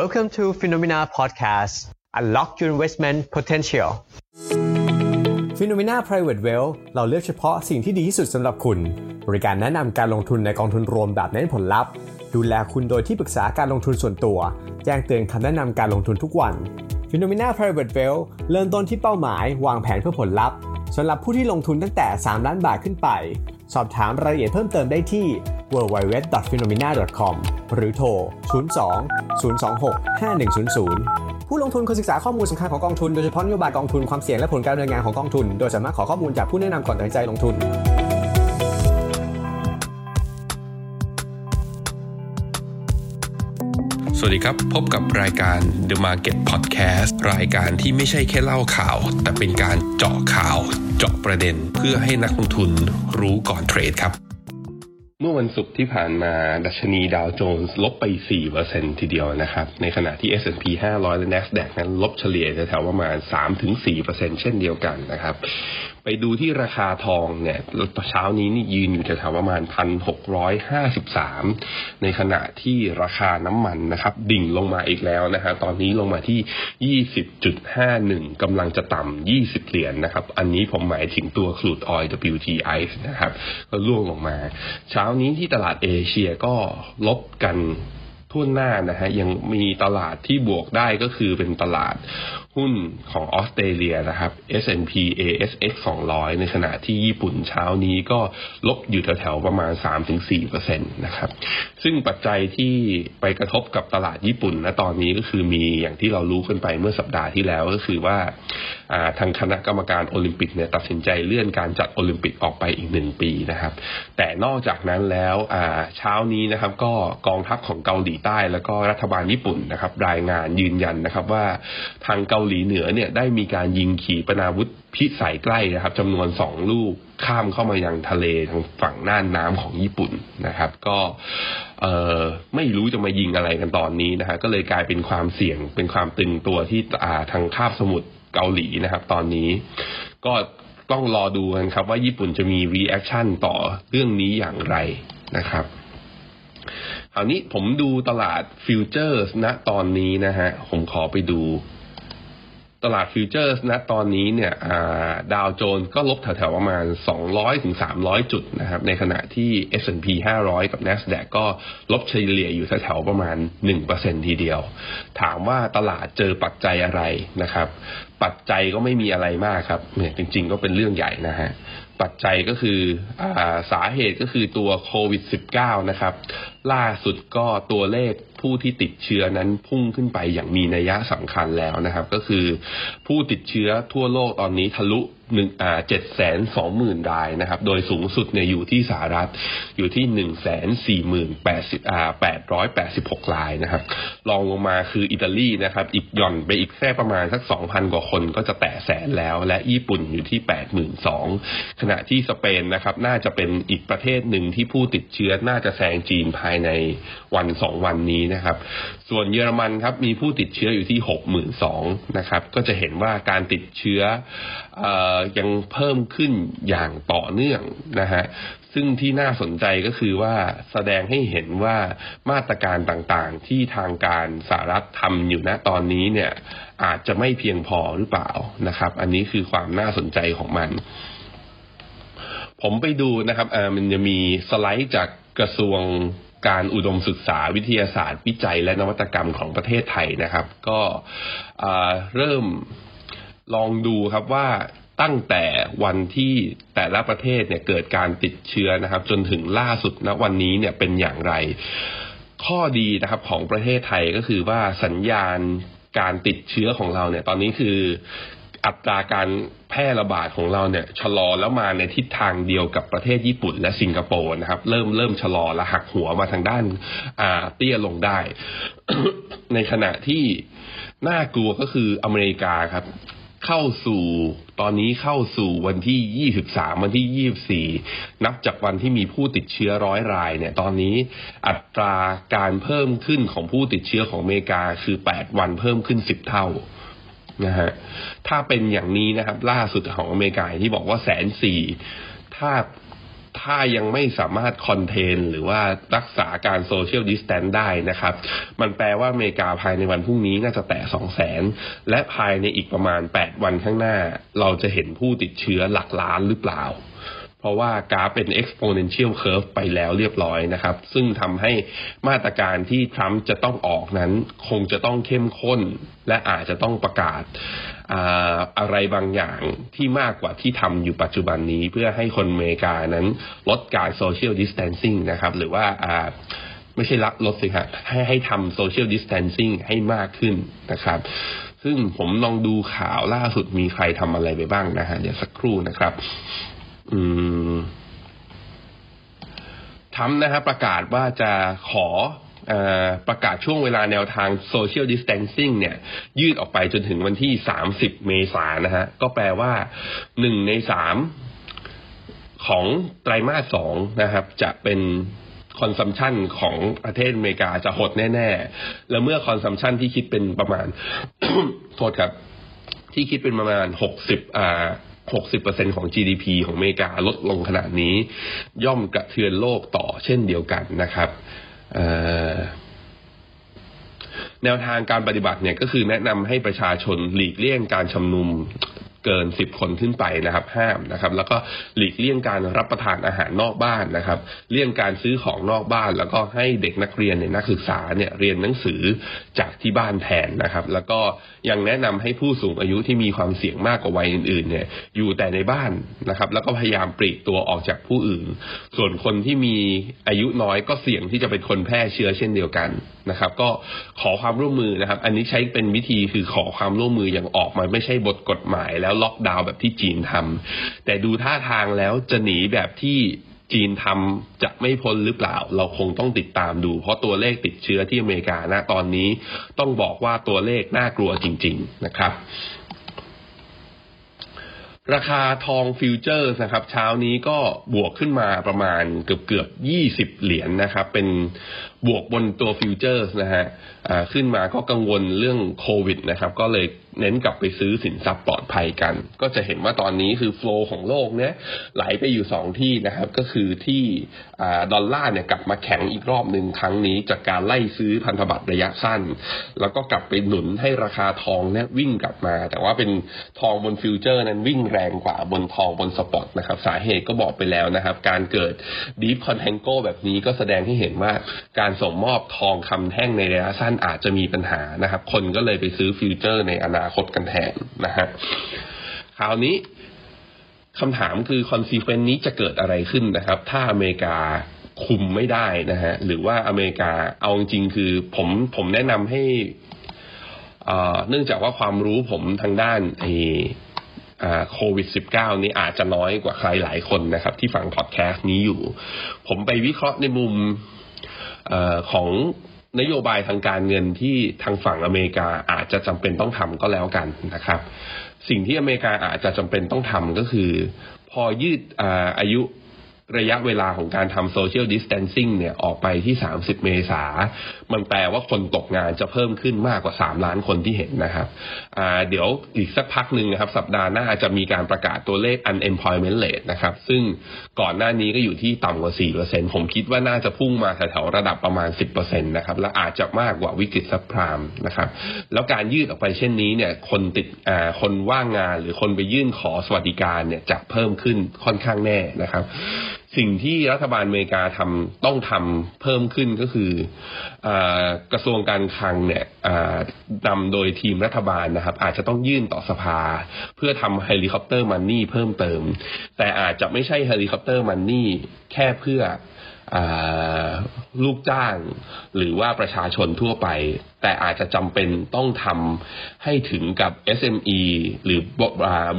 Welcome to Phenomena Podcast Unlock your investment potential Phenomena Private Wealth เราเลือกเฉพาะสิ่งที่ดีที่สุดสำหรับคุณ บริการแนะนำการลงทุนในกองทุนรวมแบบเน้นผลลัพธ์ ดูแลคุณโดยที่ปรึกษาการลงทุนส่วนตัว แจ้งเตือนคำแนะนำการลงทุนทุกวัน Phenomena Private Wealth เริ่มต้นที่เป้าหมาย วางแผนเพื่อผลลัพธ์สำหรับผู้ที่ลงทุนตั้งแต่ 3 ล้านบาทขึ้นไป สอบถามรายละเอียดเพิ่มเติมได้ที่ www.phenomena.com หรือโทร 02 026 5100 ผู้ลงทุนควรศึกษาข้อมูลสำคัญของกองทุน โดยเฉพาะนโยบายกองทุนความเสี่ยงและผลการดำเนินงานของกองทุน โดยสามารถขอข้อมูลจากผู้แนะนำก่อนตัดสินใจลงทุน สวัสดีครับ พบกับรายการ The Market Podcast รายการที่ไม่ใช่แค่เล่าข่าว แต่เป็นการเจาะข่าว เจาะประเด็น เพื่อให้นักลงทุนรู้ก่อนเทรดครับ เมื่อวันศุกร์ที่ผ่านมาดัชนีดาวโจนส์ลบไป 4%ทีเดียวนะครับ ในขณะที่ S&P 500 และ NASDAQ นั้นลบเฉลี่ยแถวๆประมาณ 3-4%เช่นเดียวกันนะครับ ไปดูที่ราคาทองเนี่ยเช้านี้นี่ยืนอยู่แถวๆประมาณ1,653ในขณะที่ราคาน้ำมันนะครับ ดิ่งลงมาอีกแล้วนะฮะตอนนี้ลงมาที่20.51กำลังจะต่ำ20เหรียญนนะครับ อันนี้ผมหมายถึงตัวครูดออย WTI นะครับ ก็ร่วงลงมา เช้านี้ที่ตลาดเอเชียก็ลบกัน ทุ่นหน้านะฮะยังมีตลาดที่บวกได้ก็คือเป็นตลาดหุ้นของออสเตรเลียนะครับ S&P ASX 200 ในขณะที่ญี่ปุ่นเช้านี้ก็ลบอยู่แถวๆประมาณ 3-4%นะครับ ซึ่งปัจจัยที่ไปกระทบกับตลาดญี่ปุ่นณตอนนี้ก็คือมีอย่างที่เรารู้กันไปเมื่อสัปดาห์ที่แล้วก็คือว่า ทางคณะกรรมการโอลิมปิกเนี่ยตัดสินใจเลื่อนการจัดโอลิมปิกออกไปอีกหนึ่งปีนะครับ แต่นอกจากนั้นแล้วเช้านี้นะครับก็กองทัพของเกาหลีใต้แล้วก็รัฐบาลญี่ปุ่นนะครับรายงานยืนยันนะครับว่าทางเกาหลีเหนือเนี่ยได้มีการยิงขีปนาวุธพิสัยใกล้นะครับจำนวนสองลูกข้ามเข้ามายังทะเลทางฝั่งน่านน้ำของญี่ปุ่นนะครับ ก็เออไม่รู้จะมายิงอะไรกันตอนนี้นะฮะก็เลยกลายเป็นความเสี่ยงเป็นความตึงตัวที่ทางคาบสมุทร เกาหลีนะครับ ตอนนี้ ก็ต้องรอดูกันครับ ว่าญี่ปุ่นจะมี reaction ต่อเรื่องนี้อย่างไรนะครับคราวนี้ผมดูตลาด futures ณตอนนี้นะฮะ ผมขอไปดู ตลาด futures ณตอนนี้เนี่ยดาวโจนส์ก็ลบแถวๆประมาณ 200ถึง300 จุดนะครับ ในขณะที่ S&P 500 กับ NASDAQ ก็ลบเฉลี่ยอยู่แถวๆประมาณ 1%ทีเดียว ถามว่าตลาดเจอปัจจัยอะไรนะครับ ปัจจัยก็ไม่มีอะไรมากครับเนี่ยจริง ๆ ก็เป็นเรื่องใหญ่นะฮะ ปัจจัยก็คืออสาเหตุก็คือตัวโควิด -19 นะครับ ล่าสุดก็ตัวเลขผู้ที่ติดเชื้อนั้นพุ่งขึ้นไปอย่างมีนัยสำคัญแล้วนะครับ ก็คือผู้ติดเชื้อทั่วโลกตอนนี้ทะลุหนึ่งอ่าเจ็ดแสนสองหมื่นรายนะครับ โดยสูงสุดเนี่ยอยู่ที่สหรัฐอยู่ที่หนึ่งแสนสี่หมื่นแปดสิบอ่าแปดร้อยแปดสิบหกรายนะครับรองลงมาคืออิตาลีนะครับ อีกหย่อนไปอีกแค่ประมาณสักสองพันกว่าคนก็จะแตะแสนแล้ว และญี่ปุ่นอยู่ที่แปดหมื่นสองขณะที่สเปนนะครับ น่าจะเป็นอีกประเทศหนึ่งที่ผู้ติดเชื้อน่าจะแซงจีนภายในวันสองวันนี้นะครับ ส่วนเยอรมันครับมีผู้ติดเชื้ออยู่ที่หกหมื่นสองนะครับ ก็จะเห็นว่าการติดเชื้ออยังเพิ่มขึ้นอย่างต่อเนื่องนะฮะซึ่งที่น่าสนใจก็คือว่าแสดงให้เห็นว่ามาตรการต่างๆ ที่ทางการสหรัฐทำอยู่ณตอนนี้เนี่ยอาจจะไม่เพียงพอหรือเปล่านะครับ อันนี้คือความน่าสนใจของมัน ผมไปดูนะครับมันจะมีสไลด์จากกระทรวงการอุดมศึกษาวิทยาศาสตร์ วิจัยและนวัตกรรมของประเทศไทยนะครับ ก็เริ่มลองดูครับว่าตั้งแต่วันที่แต่ละประเทศเนี่ยเกิดการติดเชื้อนะครับ จนถึงล่าสุดณวันนี้เนี่ยเป็นอย่างไร ข้อดีนะครับของประเทศไทยก็คือว่าสัญญาณการติดเชื้อของเราเนี่ย ตอนนี้คือ อัตราการแพร่ระบาดของเราเนี่ยชะลอแล้วมาในทิศทางเดียวกับประเทศญี่ปุ่นและสิงคโปร์นะครับ เริ่มเริ่มชะลอและหักหัวมาทางด้านอ่าเตี้ยลงได้ ในขณะที่น่ากลัวก็คืออเมริกาครับ เข้าสู่ตอนนี้เข้าสู่วันที่ 23 วันที่ 24 นับจากวันที่มีผู้ติดเชื้อร้อยรายเนี่ย ตอนนี้อัตราการเพิ่มขึ้นของผู้ติดเชื้อของอเมริกาคือ 8 วันเพิ่มขึ้น 10 เท่า นะฮะถ้าเป็นอย่างนี้นะครับ ล่าสุดของอเมริกาที่บอกว่าแสนสี่ถ้าถ้ายังไม่สามารถ contain หรือว่ารักษาการ social distance ได้นะครับ มันแปลว่าอเมริกาภายในวันพรุ่งนี้น่าจะแตะสองแสนและภายในอีกประมาณแปดวันข้างหน้า เราจะเห็นผู้ติดเชื้อหลักล้านหรือเปล่า เพราะว่ากราฟเป็น exponential curve ไปแล้วเรียบร้อยนะครับ ซึ่งทำให้มาตรการที่ทรัมป์จะต้องออกนั้น คงจะต้องเข้มข้น และอาจจะต้องประกาศอะไรบางอย่างที่มากกว่าที่ทำอยู่ปัจจุบันนี้ เพื่อให้คนอเมริกานั้นลดการ social distancing นะครับ หรือว่าไม่ใช่ลลดสิครับให้ให้ทำ social distancing ให้มากขึ้นนะครับซึ่งผมลองดูข่าวล่าสุดมีใครทำอะไรไปบ้างนะฮะเดี๋ยวสักครู่นะครับ อืมทำนะครับประกาศว่าจะขออประกาศช่วงเวลาแนวทาง social distancing เนี่ย ยืดออกไปจนถึงวันที่ 30 เมษายนนะฮะ ก็แปลว่าหนึ่งในสามของไตรมาสสองนะครับ จะเป็น consumption ของประเทศอเมริกาจะหดแน่ ๆ แล้วเมื่อ consumption ที่คิดเป็นประมาณ โทษครับ ที่คิดเป็นประมาณหกสิบอ่า 60%ของ GDP ของอเมริกาลดลงขนาดนี้ ย่อมกระเทือนโลกต่อเช่นเดียวกันนะครับแนวทางการปฏิบัติเนี่ยก็คือแนะนำให้ประชาชนหลีกเลี่ยงการชุมนุม เกินสิบคนขึ้นไปนะครับ ห้ามนะครับ แล้วก็หลีกเลี่ยงการรับประทานอาหารนอกบ้านนะครับ เลี่ยงการซื้อของนอกบ้าน แล้วก็ให้เด็กนักเรียนเนี่ยนักศึกษาเนี่ยเรียนหนังสือจากที่บ้านแทนนะครับ แล้วก็ยังแนะนำให้ผู้สูงอายุที่มีความเสี่ยงมากกว่าวัยอื่นๆเนี่ยอยู่แต่ในบ้านนะครับ แล้วก็พยายามปลีกตัวออกจากผู้อื่น ส่วนคนที่มีอายุน้อยก็เสี่ยงที่จะเป็นคนแพร่เชื้อเช่นเดียวกันนะครับ ก็ขอความร่วมมือนะครับ อันนี้ใช้เป็นวิธีคือขอความร่วมมืออย่างออกมาไม่ใช่บทกฎหมายแล้วล็อกดาวน์แบบที่จีนทำแต่ดูท่าทางแล้วจะหนีแบบที่จีนทำจะไม่พ้นหรือเปล่า เราคงต้องติดตามดู เพราะตัวเลขติดเชื้อที่อเมริกาณตอนนี้ต้องบอกว่าตัวเลขน่ากลัวจริง ๆ นะครับราคาทอง future นะครับเช้านี้ก็บวกขึ้นมาประมาณเกือบเกือบยี่สิบเหรียญนะครับ เป็นบวกบนตัว future นะฮะขึ้นมาก็กังวลเรื่องโควิดนะครับ ก็เลย เน้นกลับไปซื้อสินทรัพย์ปลอดภัยกัน ก็จะเห็นว่าตอนนี้คือ flow ของโลกเนี้ยไหลไปอยู่สองที่นะครับ ก็คือที่ดอลลาร์เนี่ยกลับมาแข็งอีกรอบหนึ่งครั้งนี้ จากการไล่ซื้อพันธบัตรระยะสั้น แล้วก็กลับไปหนุนให้ราคาทองเนี่ยวิ่งกลับมา แต่ว่าเป็นทองบน future นั้นวิ่งแรงกว่าบนทองบน spot นะครับ สาเหตุก็บอกไปแล้วนะครับ การเกิด deep contango แบบนี้ก็แสดงให้เห็นว่าการส่งมอบทองคำแท่งในระยะสั้นอาจจะมีปัญหานะครับ คนก็เลยไปซื้อ future ในอนาคตกันแทนนะฮะคราวนี้คำถามคือ consequence นี้จะเกิดอะไรขึ้นนะครับ ถ้าอเมริกาคุมไม่ได้นะฮะหรือว่าอเมริกาเอาจริงคือผมผมแนะนำให้เนื่องจากว่าความรู้ผมทางด้านไอโควิด -19 นี้อาจจะน้อยกว่าใครหลายคนนะครับ ที่ฟังพอดแคสต์นี้อยู่ ผมไปวิเคราะห์ในมุมของ นโยบายทางการเงินที่ทางฝั่งอเมริกาอาจจะจำเป็นต้องทำก็แล้วกันนะครับ สิ่งที่อเมริกาอาจจะจำเป็นต้องทำก็คือ พอยืดอาอายุ ระยะเวลาของการทำโซเชียลดิส a ทนซิ่งเนี่ยออกไปที่ 30 เมษา มันแปลว่าคนตกงานจะเพิ่มขึ้นมากกว่า 3 ล้านคนที่เห็นนะครับเดี๋ยวอีกสักพักหนึ่งนะครับ สัปดาห์หน้าจะมีการประกาศตัวเลข unemployment rate นะครับ ซึ่งก่อนหน้านี้ก็อยู่ที่ต่ำกว่า 4%ผมคิดว่าน่าจะพุ่งมาแถวๆระดับประมาณ 10%นะครับ และอาจจะมากกว่าวิกฤตซับพรามนะครับ แล้วการยืดออกไปเช่นนี้เนี่ยคนติดคนว่างงานหรือคนไปยื่นขอสวัสดิการเนี่ยจะเพิ่มขึ้นค่อนข้างแน่นะครับ สิ่งที่รัฐบาลอเมริกาทำต้องทำเพิ่มขึ้นก็คือกระทรวงการคลังเนี่ยนำโดยทีมรัฐบาลนะครับ อาจจะต้องยื่นต่อสภา เพื่อทำ helicopter money เพิ่มเติม แต่อาจจะไม่ใช่ helicopter money แค่เพื่อลูกจ้าง หรือว่าประชาชนทั่วไป แต่อาจจะจำเป็นต้องทำให้ถึงกับ SME หรือ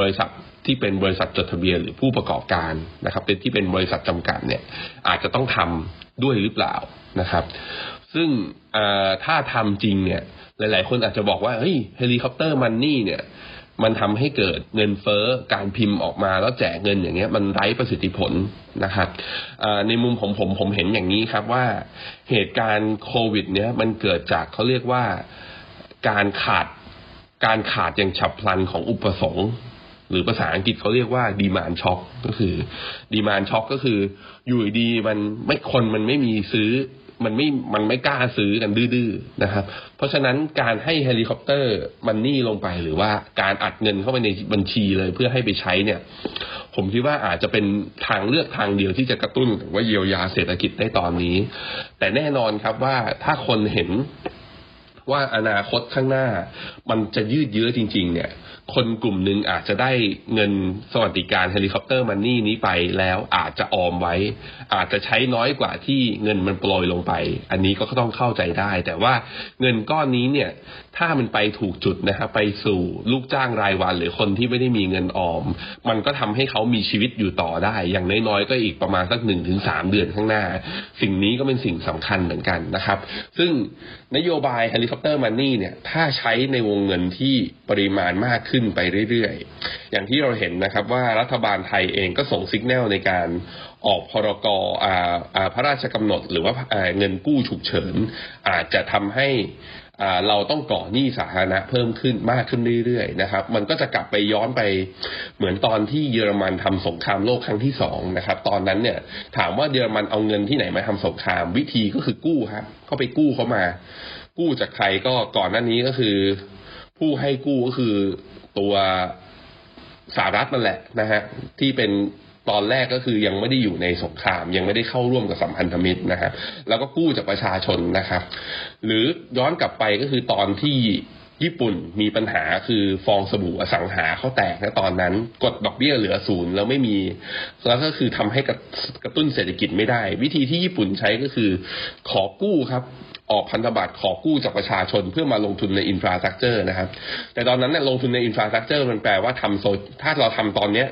บริษัท ที่เป็นบริษัทจดทะเบียนหรือผู้ประกอบการนะครับ เป็นที่เป็นบริษัทจำกัดเนี่ย อาจจะต้องทำด้วยหรือเปล่านะครับ ซึ่งถ้าทำจริงเนี่ย หลาย ๆ คนอาจจะบอกว่าเฮ้ย helicopter money เนี่ย มันทำให้เกิดเงินเฟ้อการพิมพ์ออกมาแล้วแจกเงินอย่างเงี้ย มันไร้ประสิทธิผลนะครับในมุมผมผมผมเห็นอย่างนี้ครับว่าเหตุการณ์โควิด เนี้ยมันเกิดจากเขาเรียกว่าการขาดการขาดอย่างฉับพลันของอุปสงค์ หรือภาษาอังกฤษเขาเรียกว่า demand shock ก็คือ demand shock ก็คือ อยู่ดีมันไม่คนมันไม่มีซื้อ มันไม่มันไม่กล้าซื้อกันดื้อๆนะครับ เพราะฉะนั้นการให้ helicopter money ลงไปหรือว่าการอัดเงินเข้าไปในบัญชีเลยเพื่อให้ไปใช้เนี่ย ผมคิดว่าอาจจะเป็นทางเลือกทางเดียวที่จะกระตุ้นว่าเยียวยาเศรษฐกิจได้ตอนนี้ แต่แน่นอนครับว่าถ้าคนเห็นว่าอนาคตข้างหน้า มันจะยืดเยื้อจริง ๆ เนี่ย คนกลุ่มหนึ่งอาจจะได้เงินสวัสดิการเฮลิคอปเตอร์มันนี่นี้ไปแล้วอาจจะออมไว้ อาจจะใช้น้อยกว่าที่เงินมันโปรยลงไป อันนี้ก็ต้องเข้าใจได้ แต่ว่าเงินก้อนนี้เนี่ย ถ้ามันไปถูกจุดนะครับไปสู่ลูกจ้างรายวัน หรือคนที่ไม่ได้มีเงินออม มันก็ทำให้เขามีชีวิตอยู่ต่อได้ อย่างน้อยๆก็อีกประมาณสักหนึ่งถึงสามเดือนข้างหน้า สิ่งนี้ก็เป็นสิ่งสำคัญเหมือนกันนะครับ ซึ่งนโยบาย helicopter money เนี่ยถ้าใช้ในวงเงินที่ปริมาณมากขึ้นไปเรื่อยๆ อย่างที่เราเห็นนะครับว่ารัฐบาลไทยเองก็ส่งสัญญาณในการออกพ.ร.ก. พระราชกำหนด หรือว่าเงินกู้ฉุกเฉิน อาจจะทำให้เราต้องก่อหนี้สาธารณะเพิ่มขึ้นมากขึ้นเรื่อยๆนะครับ มันก็จะกลับไปย้อนไปเหมือนตอนที่เยอรมันทำสงครามโลกครั้งที่สองนะครับ ตอนนั้นเนี่ยถามว่าเยอรมันเอาเงินที่ไหนมาทำสงคราม วิธีก็คือกู้ครับเขาไปกู้เขามา กู้จากใครก็ก่อนหน้านี้ก็คือ ผู้ให้กู้ก็คือตัวสหรัฐนั่นแหละนะฮะที่เป็นตอนแรกก็คือยังไม่ได้อยู่ในสงคราม ยังไม่ได้เข้าร่วมกับสัมพันธมิตรนะครับ แล้วก็กู้จากประชาชนนะครับ หรือย้อนกลับไปก็คือตอนที่ ญี่ปุ่นมีปัญหาคือฟองสบู่อสังหาเขาแตกนะตอนนั้น กดดอกเบี้ยเหลือศูนย์แล้วไม่มีแล้วก็คือทำให้กระตุ้นเศรษฐกิจไม่ได้ วิธีที่ญี่ปุ่นใช้ก็คือขอกู้ครับออกพันธบัตรขอกู้จากประชาชนเพื่อมาลงทุนใน infrastructure นะครับ แต่ตอนนั้นเนี่ยลงทุนใน infrastructure มันแปลว่าทำ so ถ้าเราทำตอนเนี้ย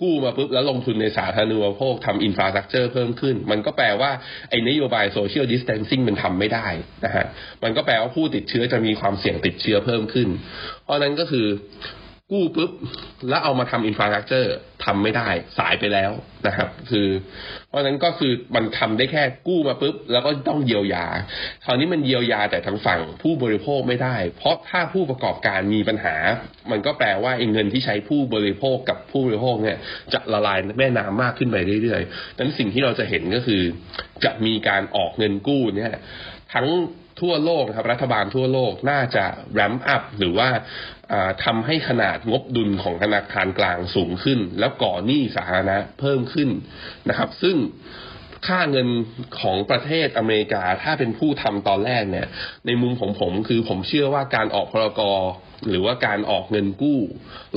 กู้มาปุ๊บแล้วลงทุนในสาธารณูปโภคทำ infrastructure เพิ่มขึ้น มันก็แปลว่าไอ้นโยบาย social distancing มันทำไม่ได้นะฮะมันก็แปลว่าผู้ติดเชื้อจะมีความเสี่ยงติดเชื้อเพิ่มขึ้น เพราะนั้นก็คือกู้ปุ๊บแล้วเอามาทำ infrastructure ทำไม่ได้สายไปแล้วนะครับ คือ เพราะนั้นก็คือมันทำได้แค่กู้มาปุ๊บ แล้วก็ต้องเยียวยาคราวนี้มันเยียวยาแต่ทางฝั่งผู้บริโภคไม่ได้ เพราะถ้าผู้ประกอบการมีปัญหา มันก็แปลว่าเงินที่ใช้ผู้บริโภคกับผู้บริโภคเนี่ย จะละลายแม่น้ำมากขึ้นไปเรื่อยๆนั้นสิ่งที่เราจะเห็นก็คือ จะมีการออกเงินกู้เนี่ย ทั้งทั่วโลกครับรัฐบาลทั่วโลกน่าจะแรมอัพหรือว่าทำให้ขนาดงบดุลของธนาคารกลางสูงขึ้น แล้วก่อหนี้สาธารณะเพิ่มขึ้นนะครับ ซึ่งค่าเงินของประเทศอเมริกาถ้าเป็นผู้ทำตอนแรกเนี่ย ในมุมของผมคือผมเชื่อว่าการออกพรกร หรือว่าการออกเงินกู้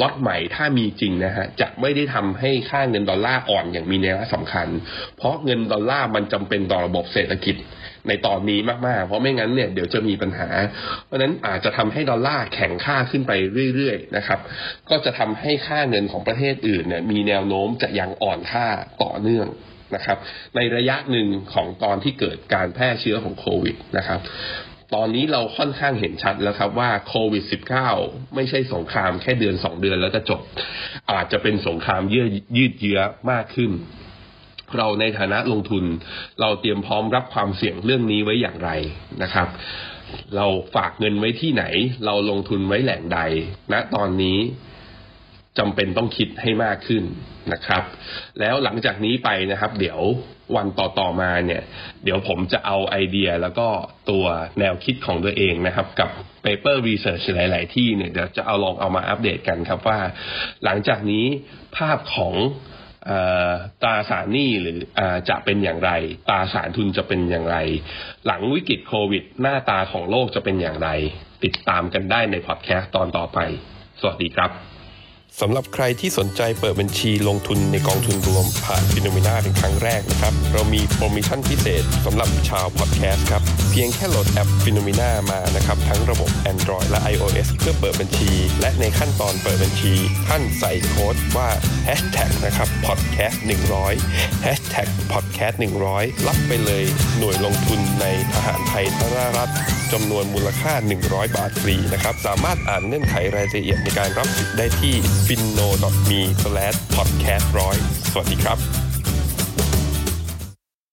ล็อตใหม่ถ้ามีจริงนะฮะจะไม่ได้ทำให้ค่าเงินดอลลาร์อ่อนอย่างมีนัยสำคัญ เพราะเงินดอลลาร์มันจำเป็นต่อระบบเศรษฐกิจในตอนนี้มาก ๆ เพราะไม่งั้นเนี่ยเดี๋ยวจะมีปัญหา เพราะนั้นอาจจะทำให้ดอลลาร์แข็งค่าขึ้นไปเรื่อย ๆ นะครับ ก็จะทำให้ค่าเงินของประเทศอื่นเนี่ยมีแนวโน้มจะยังอ่อนค่าต่อเนื่องนะครับ ในระยะหนึ่งของตอนที่เกิดการแพร่เชื้อของโควิดนะครับ ตอนนี้เราค่อนข้างเห็นชัดแล้วครับว่าโควิด -19 ไม่ใช่สงครามแค่เดือนสองเดือนแล้วจะจบ อาจจะเป็นสงครามยืดยืดเยื้อมากขึ้น เราในฐานะลงทุน เราเตรียมพร้อมรับความเสี่ยงเรื่องนี้ไว้อย่างไรนะครับ เราฝากเงินไว้ที่ไหน เราลงทุนไว้แหล่งใดณนะตอนนี้ จำเป็นต้องคิดให้มากขึ้นนะครับ แล้วหลังจากนี้ไปนะครับ เดี๋ยววันต่อๆมาเนี่ย เดี๋ยวผมจะเอาไอเดียแล้วก็ตัวแนวคิดของตัวเองนะครับ กับ paper research หลาย ๆ ที่เนี่ยเดี๋ยวจะเอาลองเอามาอัปเดตกันครับว่า หลังจากนี้ภาพของตราสารหนี้หรือจะเป็นอย่างไร ตราสารทุนจะเป็นอย่างไร หลังวิกฤตโควิด หน้าตาของโลกจะเป็นอย่างไร ติดตามกันได้ในพอดแคสต์ตอนต่อไป สวัสดีครับ สำหรับใครที่สนใจเปิดบัญชีลงทุนในกองทุนรวมผ่าน FINNOMENA เป็นครั้งแรกนะครับ เรามีโปรโมชั่นพิเศษสำหรับชาวพอดแคสต์ครับ เพียงแค่โหลดแอป FINNOMENA มานะครับ ทั้งระบบ Android และ iOS เพื่อเปิดบัญชี และในขั้นตอนเปิดบัญชี ท่านใส่โค้ดว่า hashtag นะครับ podcast 100 hashtag podcast 100 รับไปเลยหน่วยลงทุนในทหารไทยธนรัฐจำนวนมูลค่า 100 บาทฟรีนะครับสามารถอ่านเงื่อนไขรายละเอียดในการรับสิทธิ์ได้ที่ f i n o m e podcast ร้อยสวัสดีครับ